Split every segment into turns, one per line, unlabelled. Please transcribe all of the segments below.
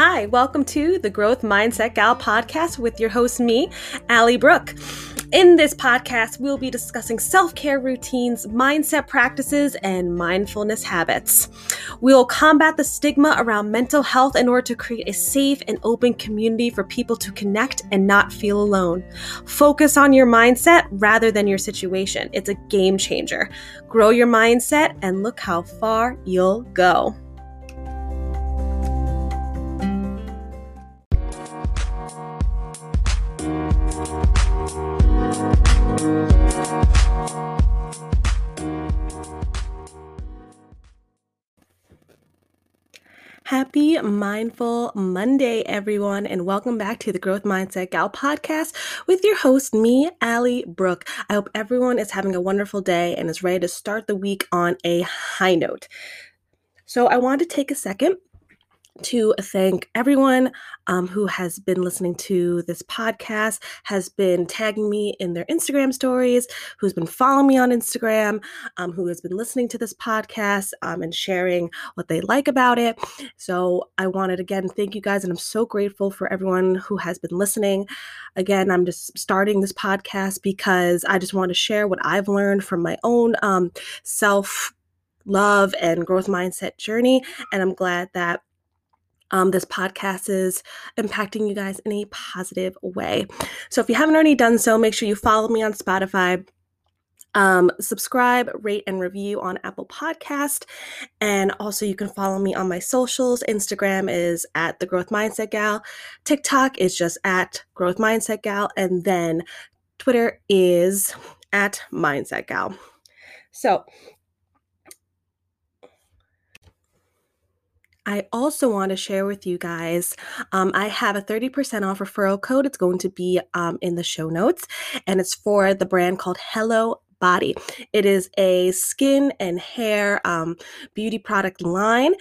Hi, welcome to the Growth Mindset Gal podcast with your host, me, Allie Brooke. In this podcast, we'll be discussing self care routines, mindset practices, and mindfulness habits. We'll combat the stigma around mental health in order to create a safe and open community for people to connect and not feel alone. Focus on your mindset rather than your situation. It's a game changer. Grow your mindset and look how far you'll go. Happy Mindful Monday, everyone, and welcome back to the Growth Mindset Gal podcast with your host, me, Allie Brooke. I hope everyone is having a wonderful day and is ready to start the week on a high note. So, I want to take a second to thank everyone um, who has been listening to this podcast, has been tagging me in their Instagram stories, who's been following me on Instagram, um, who has been listening to this podcast um, and sharing what they like about it. So I wanted again thank you guys, and I'm so grateful for everyone who has been listening. Again, I'm just starting this podcast because I just want to share what I've learned from my own um, self love and growth mindset journey, and I'm glad that um, this podcast is impacting you guys in a positive way. So if you haven't already done so, make sure you follow me on Spotify. Um, subscribe, rate, and review on Apple Podcast, and also you can follow me on my socials. Instagram is at the Growth Mindset Gal. TikTok is just at Growth Mindset Gal, and then Twitter is at Mindset Gal. So I also want to share with you guys, um, I have a 30% off referral code. It's going to be um, in the show notes, and it's for the brand called Hello Body. It is a skin and hair um, beauty product line,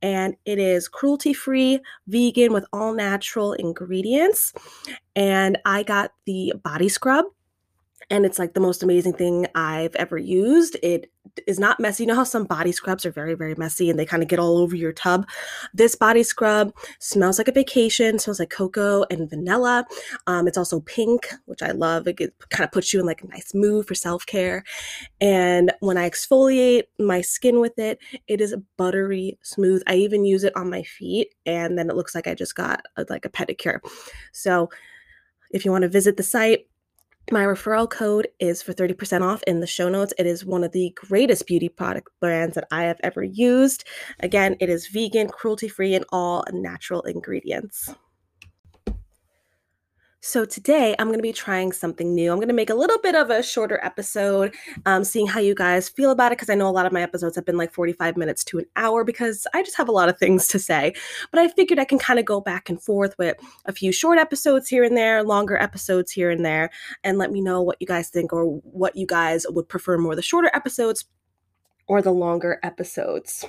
and it is cruelty free, vegan, with all natural ingredients. And I got the body scrub and it's like the most amazing thing I've ever used. It is not messy. You know how some body scrubs are very, very messy and they kind of get all over your tub? This body scrub smells like a vacation, smells like cocoa and vanilla. Um, it's also pink, which I love. It, kind of puts you in like a nice mood for self care. And when I exfoliate my skin with it, it is buttery smooth. I even use it on my feet and then it looks like I just got a, like a pedicure. So if you want to visit the site, my referral code is for 30% off in the show notes. It is one of the greatest beauty product brands that I have ever used. Again, it is vegan, cruelty free, and all natural ingredients. So today I'm going to be trying something new. I'm going to make a little bit of a shorter episode, um, seeing how you guys feel about it. Because I know a lot of my episodes have been like 45 minutes to an hour because I just have a lot of things to say. But I figured I can kind of go back and forth with a few short episodes here and there, longer episodes here and there, and let me know what you guys think or what you guys would prefer more the shorter episodes or the longer episodes.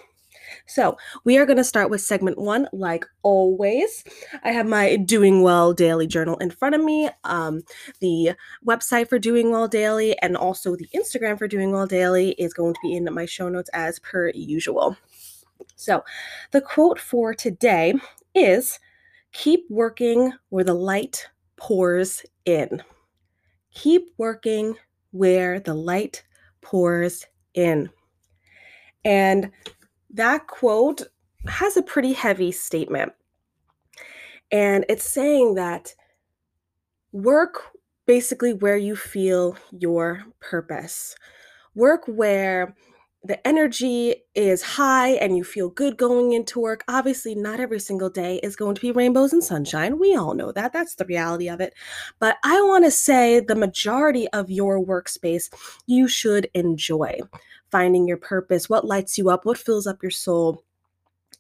So, we are going to start with segment one, like always. I have my Doing Well Daily Journal in front of me, um, the website for Doing Well Daily, and also the Instagram for Doing Well Daily is going to be in my show notes as per usual. So, the quote for today is Keep working where the light pours in. Keep working where the light pours in. And that quote has a pretty heavy statement. And it's saying that work basically where you feel your purpose. Work where the energy is high and you feel good going into work. Obviously, not every single day is going to be rainbows and sunshine. We all know that. That's the reality of it. But I want to say the majority of your workspace you should enjoy finding your purpose, what lights you up, what fills up your soul,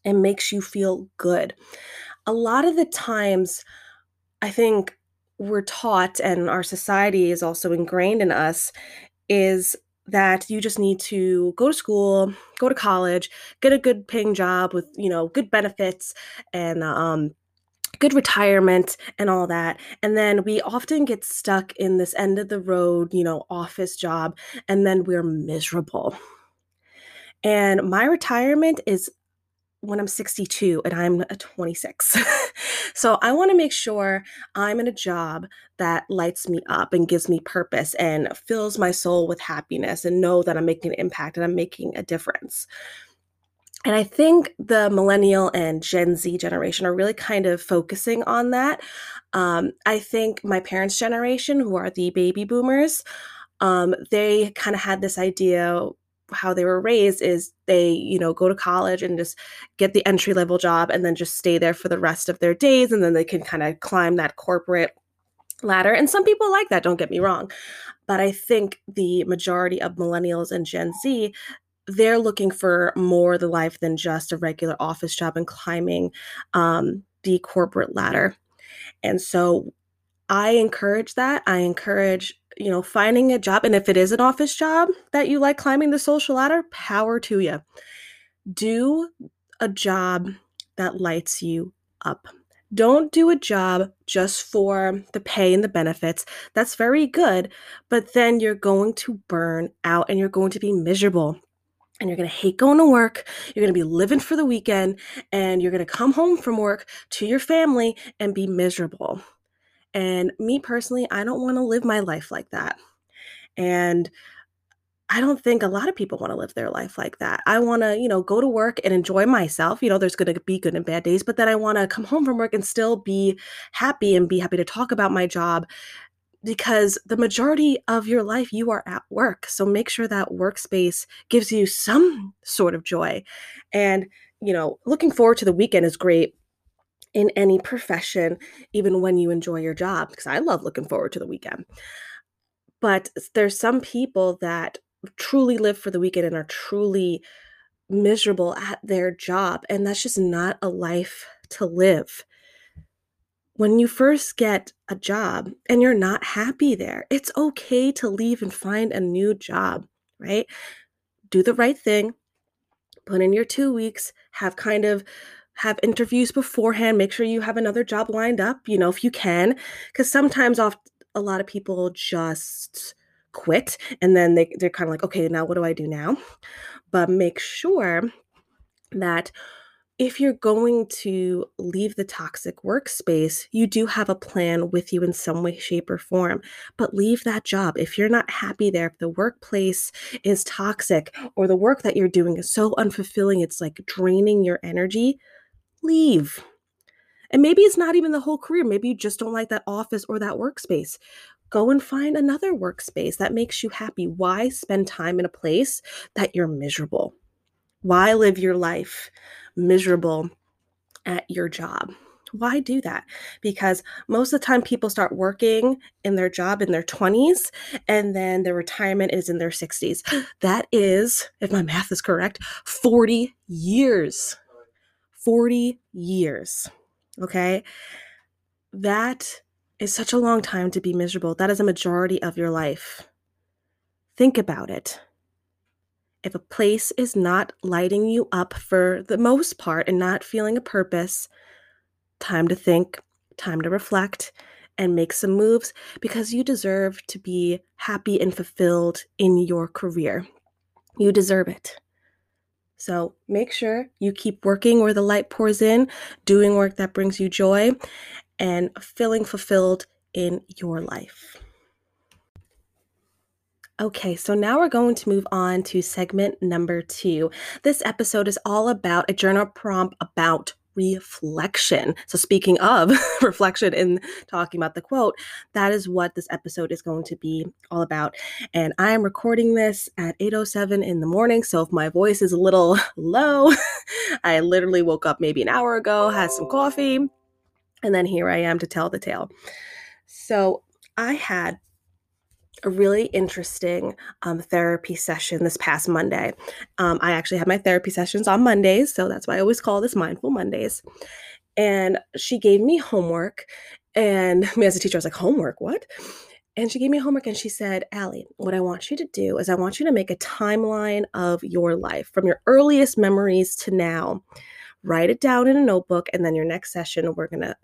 and makes you feel good. A lot of the times, I think we're taught, and our society is also ingrained in us, is that you just need to go to school, go to college, get a good paying job with, you know, good benefits and um good retirement and all that. And then we often get stuck in this end of the road, you know, office job, and then we're miserable. And my retirement is when I'm 62 and I'm 26. so I want to make sure I'm in a job that lights me up and gives me purpose and fills my soul with happiness and know that I'm making an impact and I'm making a difference. And I think the millennial and Gen Z generation are really kind of focusing on that. Um, I think my parents' generation, who are the baby boomers, um, they kind of had this idea how they were raised is they you know go to college and just get the entry level job and then just stay there for the rest of their days and then they can kind of climb that corporate ladder and some people like that don't get me wrong but i think the majority of millennials and gen z they're looking for more the life than just a regular office job and climbing um, the corporate ladder. And so I encourage that. I encourage, you know, finding a job. And if it is an office job that you like climbing the social ladder, power to you. Do a job that lights you up. Don't do a job just for the pay and the benefits. That's very good, but then you're going to burn out and you're going to be miserable and you're going to hate going to work. You're going to be living for the weekend and you're going to come home from work to your family and be miserable. And me personally, I don't want to live my life like that. And I don't think a lot of people want to live their life like that. I want to, you know, go to work and enjoy myself. You know, there's going to be good and bad days, but then I want to come home from work and still be happy and be happy to talk about my job because the majority of your life you are at work. So make sure that workspace gives you some sort of joy. And, you know, looking forward to the weekend is great in any profession, even when you enjoy your job, because I love looking forward to the weekend. But there's some people that truly live for the weekend and are truly miserable at their job. And that's just not a life to live when you first get a job and you're not happy there, it's okay to leave and find a new job, right? Do the right thing, put in your two weeks, have kind of have interviews beforehand, make sure you have another job lined up, you know, if you can. Because sometimes off a lot of people just quit and then they, they're kind of like, okay, now what do I do now? But make sure that if you're going to leave the toxic workspace, you do have a plan with you in some way, shape, or form. But leave that job. If you're not happy there, if the workplace is toxic or the work that you're doing is so unfulfilling, it's like draining your energy, leave. And maybe it's not even the whole career. Maybe you just don't like that office or that workspace. Go and find another workspace that makes you happy. Why spend time in a place that you're miserable? Why live your life miserable at your job? Why do that? Because most of the time people start working in their job in their 20s and then their retirement is in their 60s. That is, if my math is correct, 40 years. 40 years. Okay? That is such a long time to be miserable. That is a majority of your life. Think about it. If a place is not lighting you up for the most part and not feeling a purpose, time to think, time to reflect, and make some moves because you deserve to be happy and fulfilled in your career. You deserve it. So make sure you keep working where the light pours in, doing work that brings you joy, and feeling fulfilled in your life. Okay, so now we're going to move on to segment number two. This episode is all about a journal prompt about reflection. So, speaking of reflection and talking about the quote, that is what this episode is going to be all about. And I am recording this at 8:07 in the morning, so if my voice is a little low, I literally woke up maybe an hour ago, had some coffee, and then here I am to tell the tale. So, I had a really interesting um, therapy session this past Monday. Um, I actually have my therapy sessions on Mondays, so that's why I always call this Mindful Mondays. And she gave me homework, and me as a teacher, I was like, "Homework? What?" And she gave me homework and she said, Allie, what I want you to do is I want you to make a timeline of your life from your earliest memories to now. Write it down in a notebook, and then your next session, we're gonna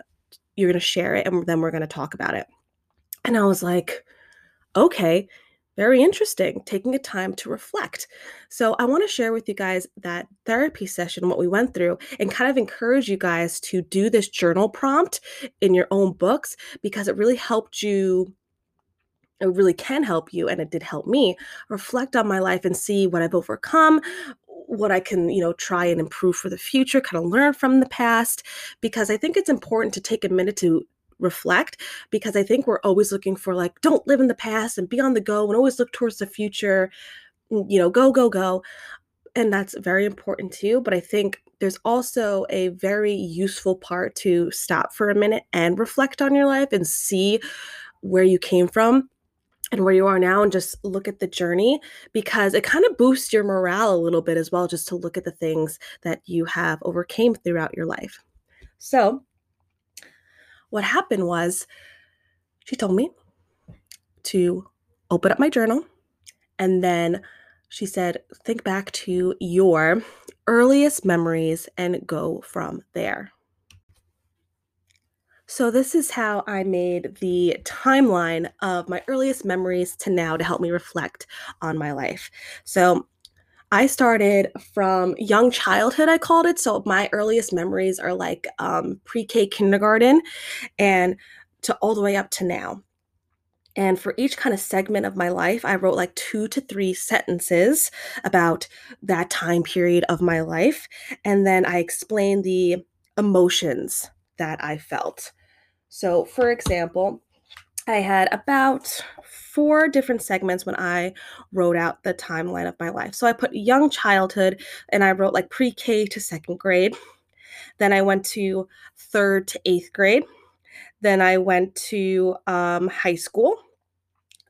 you're gonna share it, and then we're gonna talk about it. And I was like, okay, very interesting, taking a time to reflect. So, I want to share with you guys that therapy session, what we went through, and kind of encourage you guys to do this journal prompt in your own books because it really helped you. It really can help you, and it did help me reflect on my life and see what I've overcome, what I can, you know, try and improve for the future, kind of learn from the past, because I think it's important to take a minute to reflect because I think we're always looking for like don't live in the past and be on the go and always look towards the future, mm, you know, go go go. And that's very important too, but I think there's also a very useful part to stop for a minute and reflect on your life and see where you came from and where you are now and just look at the journey because it kind of boosts your morale a little bit as well just to look at the things that you have overcame throughout your life. So, what happened was she told me to open up my journal and then she said, think back to your earliest memories and go from there. So, this is how I made the timeline of my earliest memories to now to help me reflect on my life. So, I started from young childhood, I called it. So my earliest memories are like um, pre K kindergarten and to all the way up to now. And for each kind of segment of my life, I wrote like two to three sentences about that time period of my life. And then I explained the emotions that I felt. So, for example, I had about four different segments when I wrote out the timeline of my life. So I put young childhood and I wrote like pre K to second grade. Then I went to third to eighth grade. Then I went to um, high school.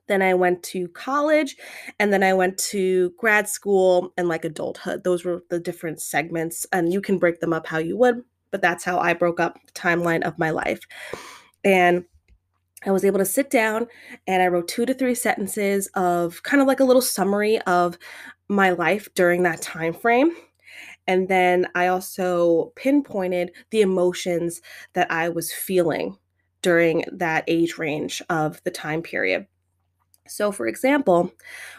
Then I went to college. And then I went to grad school and like adulthood. Those were the different segments. And you can break them up how you would, but that's how I broke up the timeline of my life. And I was able to sit down and I wrote two to three sentences of kind of like a little summary of my life during that time frame. And then I also pinpointed the emotions that I was feeling during that age range of the time period. So, for example,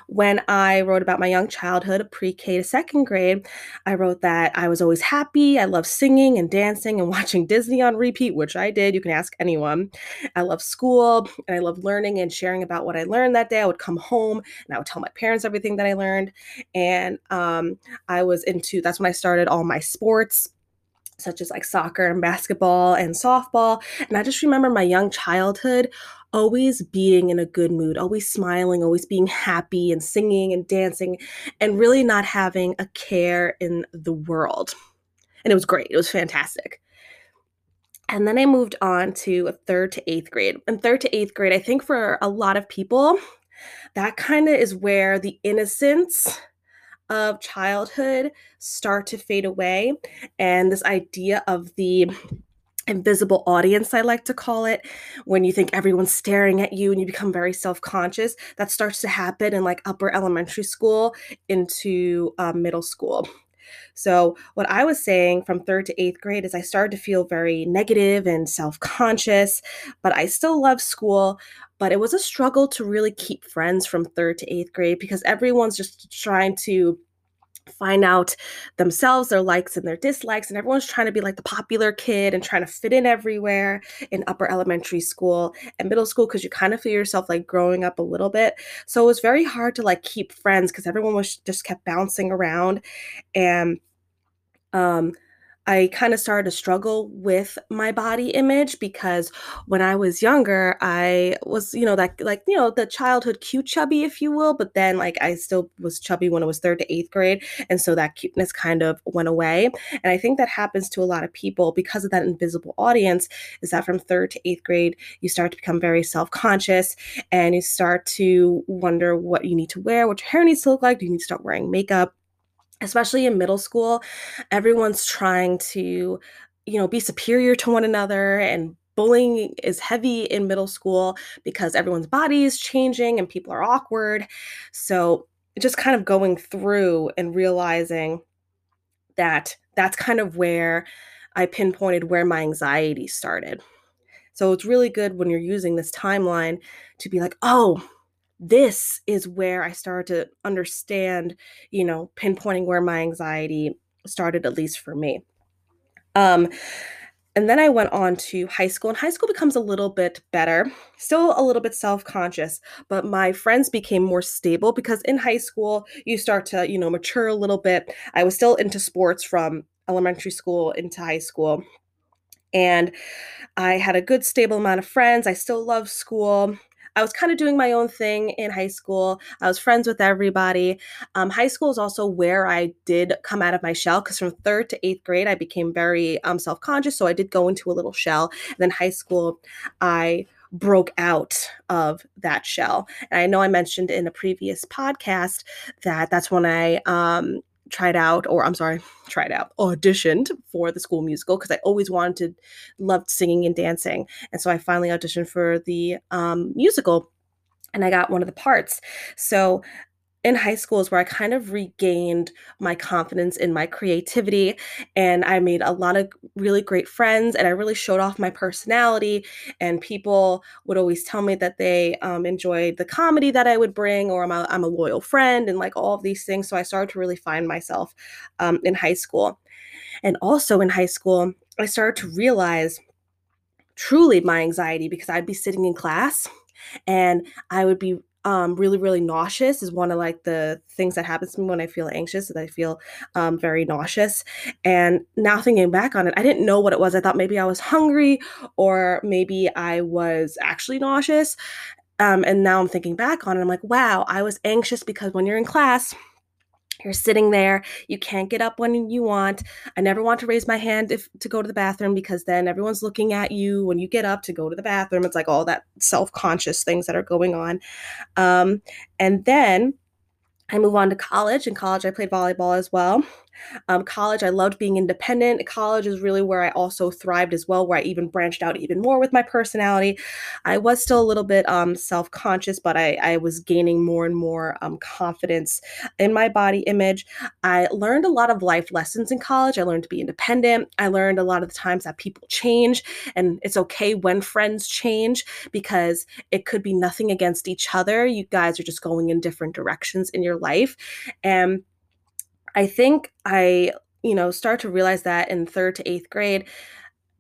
when I wrote about my young childhood, pre K to second grade, I wrote that I was always happy. I love singing and dancing and watching Disney on repeat, which I did. You can ask anyone. I love school and I love learning and sharing about what I learned that day. I would come home and I would tell my parents everything that I learned. And um, I was into that's when I started all my sports such as like soccer and basketball and softball. And I just remember my young childhood always being in a good mood, always smiling, always being happy and singing and dancing, and really not having a care in the world. And it was great, it was fantastic. And then I moved on to third to eighth grade. And third to eighth grade, I think for a lot of people, that kind of is where the innocence of childhood start to fade away and this idea of the invisible audience i like to call it. When you think everyone's staring at you and you become very self-conscious that starts to happen in like upper elementary school into uh, middle school. So what i was saying from third to eighth grade is i started to feel very negative and self-conscious but i still love school but it was a struggle to really keep friends from third to eighth grade because everyone's just trying to find out themselves their likes and their dislikes and everyone's trying to be like the popular kid and trying to fit in everywhere in upper elementary school and middle school because you kind of feel yourself like growing up a little bit. So it was very hard to like keep friends because everyone was just kept bouncing around and um I kind of started to struggle with my body image because when I was younger, I was, you know, that like, you know, the childhood cute chubby, if you will, but then like I still was chubby when I was third to eighth grade. And so that cuteness kind of went away. And I think that happens to a lot of people because of that invisible audience, is that from third to eighth grade, you start to become very self conscious and you start to wonder what you need to wear, what your hair needs to look like. Do you need to start wearing makeup? Especially in middle school, everyone's trying to, you know, be superior to one another and bullying is heavy in middle school because everyone's body is changing and people are awkward. So, just kind of going through and realizing that that's kind of where I pinpointed where my anxiety started. So, it's really good when you're using this timeline to be like, oh, this is where I started to understand, you know, pinpointing where my anxiety started, at least for me. Um, and then I went on to high school, and high school becomes a little bit better, still a little bit self conscious, but my friends became more stable because in high school, you start to, you know, mature a little bit. I was still into sports from elementary school into high school. And I had a good, stable amount of friends. I still love school. I was kind of doing my own thing in high school. I was friends with everybody. Um, high school is also where I did come out of my shell because from third to eighth grade, I became very um, self conscious. So I did go into a little shell. And then high school, I broke out of that shell. And I know I mentioned in a previous podcast that that's when I um, tried out, or I'm sorry, tried out, auditioned for the school musical because I always wanted, loved singing and dancing. And so I finally auditioned for the um, musical and I got one of the parts. So in high school is where I kind of regained my confidence in my creativity and I made a lot of really great friends and I really showed off my personality and people would always tell me that they um, enjoyed the comedy that I would bring or I'm a, I'm a loyal friend and like all of these things so I started to really find myself um, in high school. And also in high school I started to realize truly my anxiety because I'd be sitting in class and I would be um, really, really nauseous is one of like the things that happens to me when I feel anxious. That I feel um, very nauseous. And now thinking back on it, I didn't know what it was. I thought maybe I was hungry or maybe I was actually nauseous. Um, and now I'm thinking back on it, I'm like, wow, I was anxious because when you're in class, you're sitting there, you can't get up when you want. I never want to raise my hand if to go to the bathroom because then everyone's looking at you when you get up to go to the bathroom. It's like all that self-conscious things that are going on. Um, and then I move on to college. In college, I played volleyball as well. Um, college, I loved being independent. College is really where I also thrived as well, where I even branched out even more with my personality. I was still a little bit um, self conscious, but I, I, was gaining more and more um, confidence in my body image. I learned a lot of life lessons in college. I learned to be independent. I learned a lot of the times that people change, and it's okay when friends change because it could be nothing against each other. You guys are just going in different directions in your life. And I think I, you know, start to realize that in third to eighth grade,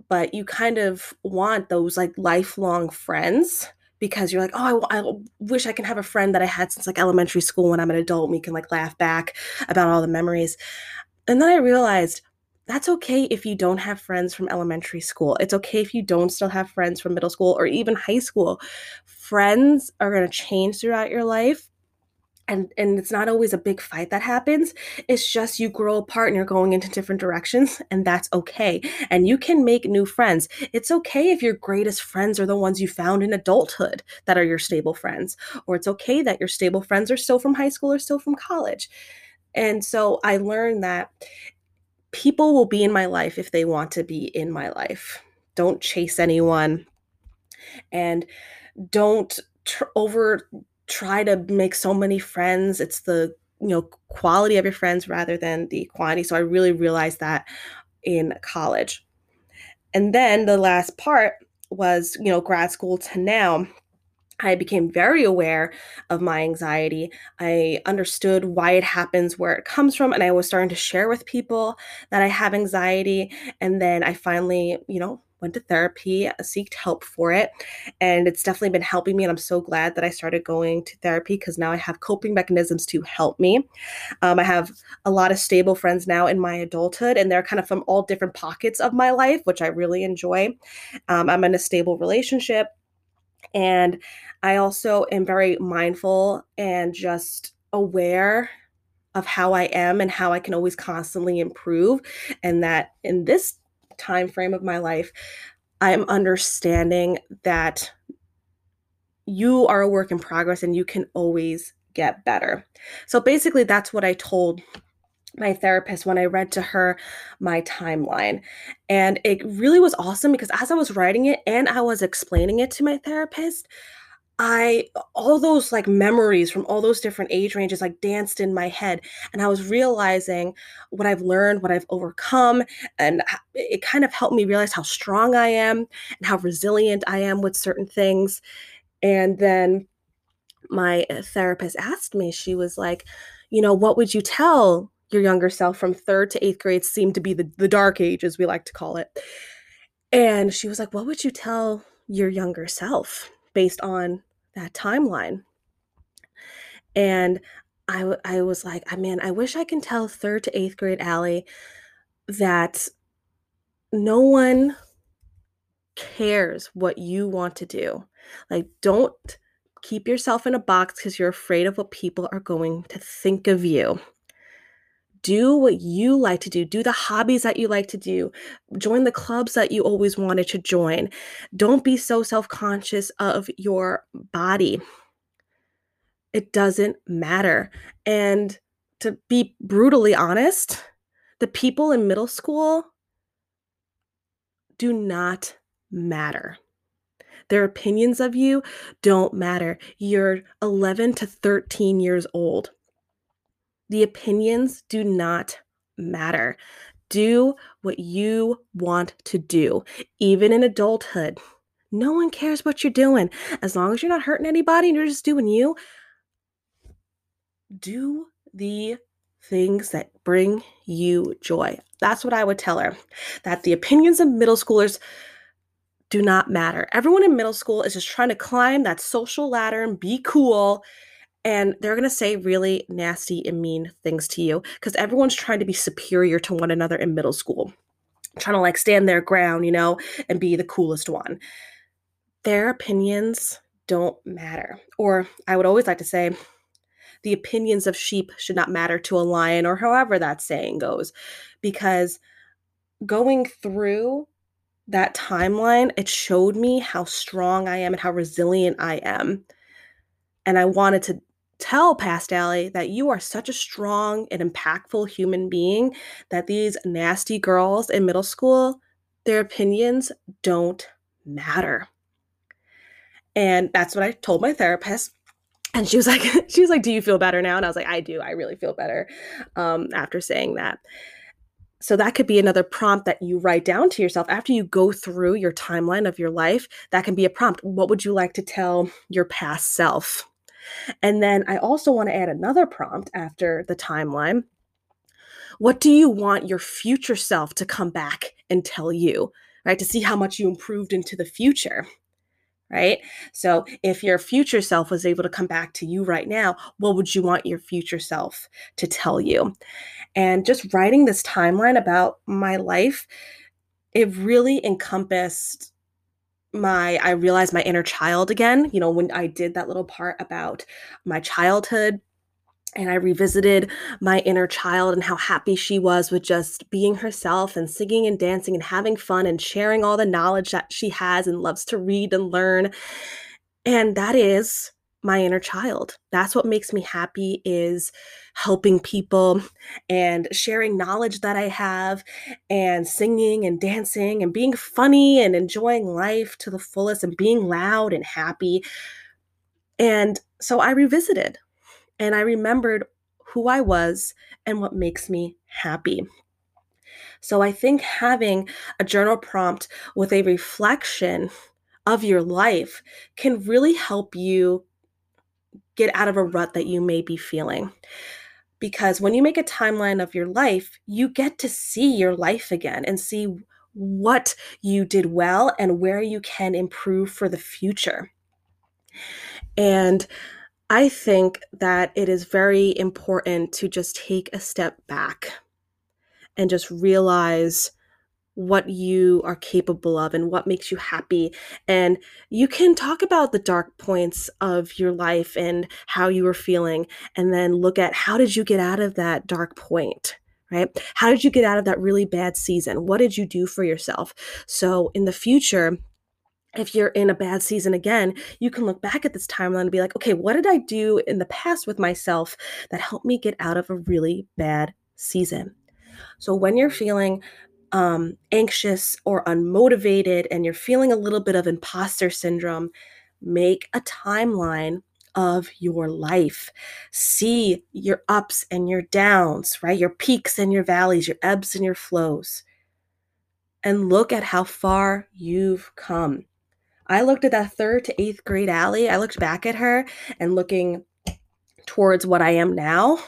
but you kind of want those like lifelong friends because you're like, oh, I, I, wish I can have a friend that I had since like elementary school when I'm an adult and we can like laugh back about all the memories. And then I realized that's okay if you don't have friends from elementary school. It's okay if you don't still have friends from middle school or even high school. Friends are going to change throughout your life and and it's not always a big fight that happens. It's just you grow apart and you're going into different directions and that's okay. And you can make new friends. It's okay if your greatest friends are the ones you found in adulthood that are your stable friends or it's okay that your stable friends are still from high school or still from college. And so i learned that people will be in my life if they want to be in my life. Don't chase anyone. And don't tr- over try to make so many friends. It's the you know quality of your friends rather than the quantity. So I really realized that in college. And then the last part was, you know, grad school to now. I became very aware of my anxiety. I understood why it happens, where it comes from, and I was starting to share with people that I have anxiety. And then I finally, you know, went to therapy, uh, seeked help for it, and it's definitely been helping me. And I'm so glad that I started going to therapy because now I have coping mechanisms to help me. Um, I have a lot of stable friends now in my adulthood, and they're kind of from all different pockets of my life, which I really enjoy. Um, I'm in a stable relationship, and I also am very mindful and just aware of how I am and how I can always constantly improve and that in this time frame of my life, I'm understanding that you are a work in progress and you can always get better. So basically, that's what I told my therapist when I read to her my timeline. And it really was awesome because as I was writing it and I was explaining it to my therapist, I all those like memories from all those different age ranges like danced in my head and I was realizing what I've learned, what I've overcome and it kind of helped me realize how strong I am and how resilient I am with certain things. And then my uh, therapist asked me, she was like, you know, what would you tell your younger self from third to eighth grade seemed to be the, the dark age, as we like to call it. And she was like, What would you tell your younger self based on that timeline? And I, I was like, I mean, I wish I can tell third to eighth grade Allie that no one cares what you want to do. Like, don't keep yourself in a box because you're afraid of what people are going to think of you do what you like to do, do the hobbies that you like to do, join the clubs that you always wanted to join. Don't be so self conscious of your body. It doesn't matter. And to be brutally honest, the people in middle school do not matter. Their opinions of you don't matter. You're 11 to 13 years old. The opinions do not matter. Do what you want to do, even in adulthood. No one cares what you're doing. As long as you're not hurting anybody and you're just doing you, do the things that bring you joy. That's what I would tell her. That the opinions of middle schoolers do not matter. Everyone in middle school is just trying to climb that social ladder and be cool and they're going to say really nasty and mean things to you because everyone's trying to be superior to one another in middle school trying to like stand their ground you know and be the coolest one. Their opinions don't matter or i would always like to say the opinions of sheep should not matter to a lion or however that saying goes because going through that timeline it showed me how strong i am and how resilient i am and I wanted to tell past Allie that you are such a strong and impactful human being that these nasty girls in middle school, their opinions don't matter. And that's what I told my therapist. And she was like, she was like, do you feel better now? And I was like, I do. I really feel better um, after saying that. So that could be another prompt that you write down to yourself after you go through your timeline of your life. That can be a prompt. What would you like to tell your past self? And then I also want to add another prompt after the timeline. What do you want your future self to come back and tell you, right? To see how much you improved into the future, right? So if your future self was able to come back to you right now, what would you want your future self to tell you? And just writing this timeline about my life, it really encompassed my I realized my inner child again, you know, when I did that little part about my childhood and I revisited my inner child and how happy she was with just being herself and singing and dancing and having fun and sharing all the knowledge that she has and loves to read and learn. And that is my inner child. That's what makes me happy is helping people and sharing knowledge that I have and singing and dancing and being funny and enjoying life to the fullest and being loud and happy. And so I revisited and I remembered who I was and what makes me happy. So I think having a journal prompt with a reflection of your life can really help you get out of a rut that you may be feeling. Because when you make a timeline of your life, you get to see your life again and see what you did well and where you can improve for the future. And I think that it is very important to just take a step back and just realize what you are capable of and what makes you happy. And you can talk about the dark points of your life and how you were feeling, and then look at how did you get out of that dark point? Right? How did you get out of that really bad season? What did you do for yourself? So in the future, if you're in a bad season again, you can look back at this timeline and be like, okay, what did I do in the past with myself that helped me get out of a really bad season? So when you're feeling um, anxious or unmotivated and you're feeling a little bit of imposter syndrome, make a timeline of your life. See your ups and your downs, right? Your peaks and your valleys, your ebbs and your flows. And look at how far you've come. I looked at that third to eighth grade Allie. I looked back at her and looking towards what I am now.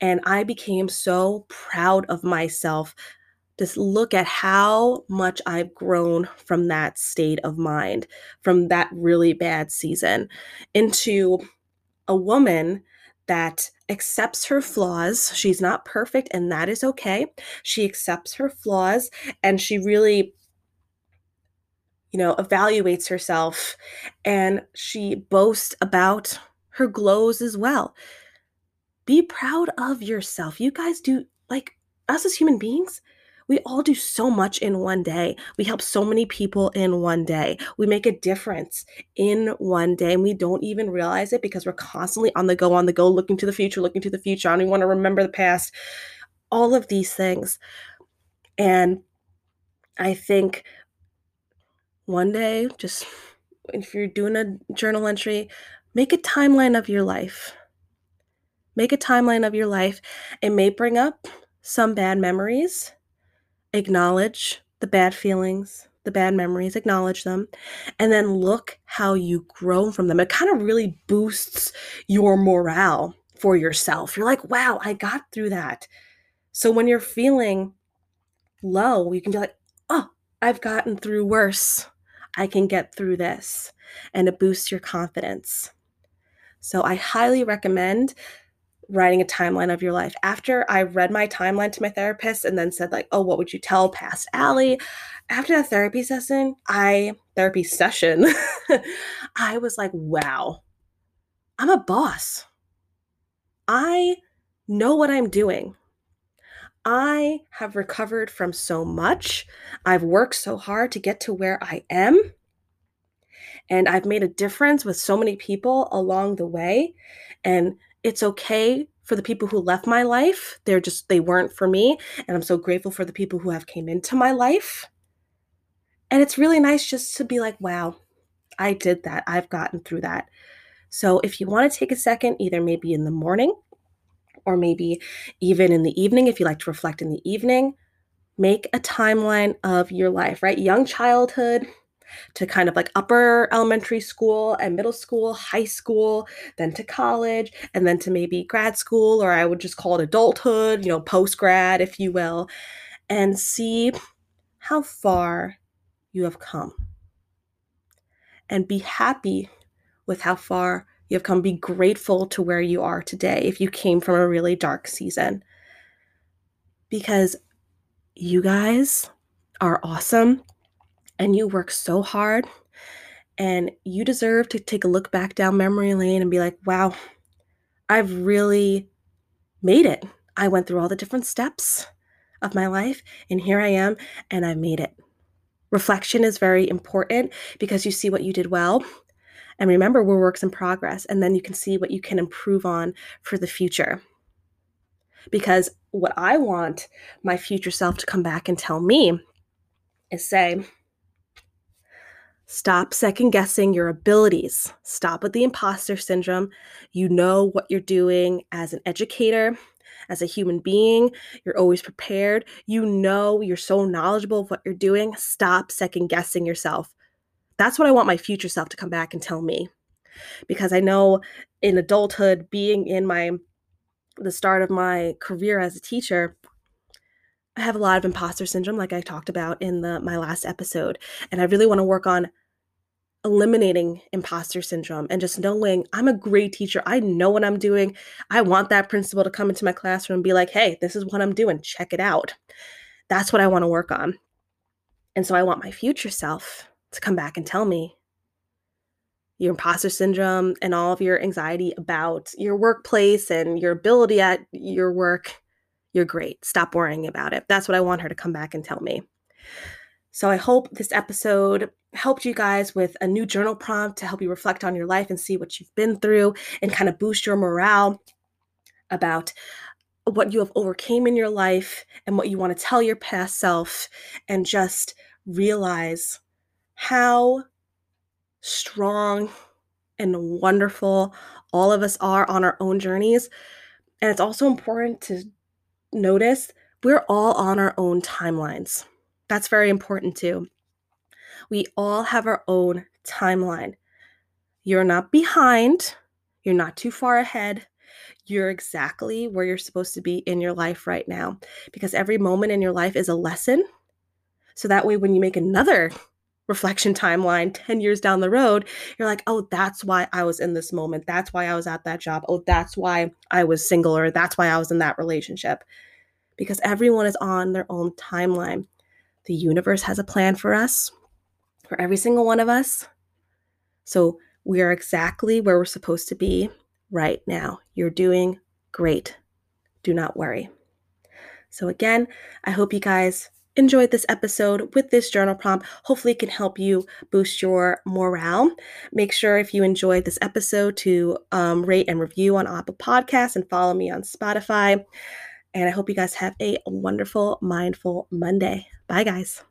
And I became so proud of myself. Just look at how much I've grown from that state of mind, from that really bad season, into a woman that accepts her flaws. She's not perfect, and that is okay. She accepts her flaws and she really you know, evaluates herself and she boasts about her glows as well. Be proud of yourself. You guys do, like, us as human beings, we all do so much in one day. We help so many people in one day. We make a difference in one day, and we don't even realize it because we're constantly on the go, on the go, looking to the future, looking to the future. Don't even want to remember the past. All of these things. And I think one day, just if you're doing a journal entry, make a timeline of your life. Make a timeline of your life. It may bring up some bad memories. Acknowledge the bad feelings, the bad memories, acknowledge them, and then look how you grow from them. It kind of really boosts your morale for yourself. You're like, wow, I got through that. So when you're feeling low, you can be like, oh, I've gotten through worse. I can get through this. And it boosts your confidence. So I highly recommend writing a timeline of your life. After I read my timeline to my therapist and then said, like, oh, what would you tell past Allie? After that therapy session, I therapy session, I was like, wow, I'm a boss. I know what I'm doing. I have recovered from so much. I've worked so hard to get to where I am. And I've made a difference with so many people along the way. And it's okay for the people who left my life. They're just, they weren't for me. And I'm so grateful for the people who have came into my life. And it's really nice just to be like, wow, I did that. I've gotten through that. So if you want to take a second, either maybe in the morning or maybe even in the evening, if you like to reflect in the evening, make a timeline of your life, right? Young childhood to kind of like upper elementary school and middle school, high school, then to college, and then to maybe grad school, or I would just call it adulthood, you know, post grad, if you will, and see how far you have come. And be happy with how far you have come. Be grateful to where you are today if you came from a really dark season. Because you guys are awesome and you work so hard and you deserve to take a look back down memory lane and be like, wow, I've really made it. I went through all the different steps of my life and here I am and I made it. Reflection is very important because you see what you did well and remember, we're works in progress, and then you can see what you can improve on for the future. Because what I want my future self to come back and tell me is say, Stop second guessing your abilities. Stop with the imposter syndrome. You know what you're doing as an educator, as a human being. You're always prepared. You know you're so knowledgeable of what you're doing. Stop second guessing yourself. That's what I want my future self to come back and tell me. Because I know in adulthood, being in my the start of my career as a teacher, I have a lot of imposter syndrome, like I talked about in the my last episode. And I really want to work on eliminating imposter syndrome and just knowing I'm a great teacher. I know what I'm doing. I want that principal to come into my classroom and be like, hey, this is what I'm doing. Check it out. That's what I want to work on. And so I want my future self to come back and tell me your imposter syndrome and all of your anxiety about your workplace and your ability at your work, you're great. Stop worrying about it. That's what I want her to come back and tell me. So I hope this episode helped you guys with a new journal prompt to help you reflect on your life and see what you've been through and kind of boost your morale about what you have overcame in your life and what you want to tell your past self and just realize how strong and wonderful all of us are on our own journeys. And it's also important to notice we're all on our own timelines. That's very important too. We all have our own timeline. You're not behind, you're not too far ahead. You're exactly where you're supposed to be in your life right now because every moment in your life is a lesson. So that way, when you make another reflection timeline 10 years down the road, you're like, oh, that's why I was in this moment. That's why I was at that job. Oh, that's why I was single or that's why I was in that relationship. Because everyone is on their own timeline. The universe has a plan for us, for every single one of us. So we are exactly where we're supposed to be right now. You're doing great. Do not worry. So, again, I hope you guys enjoyed this episode with this journal prompt. Hopefully, it can help you boost your morale. Make sure if you enjoyed this episode to um, rate and review on Apple Podcasts and follow me on Spotify. And I hope you guys have a wonderful, mindful Monday. Bye, guys.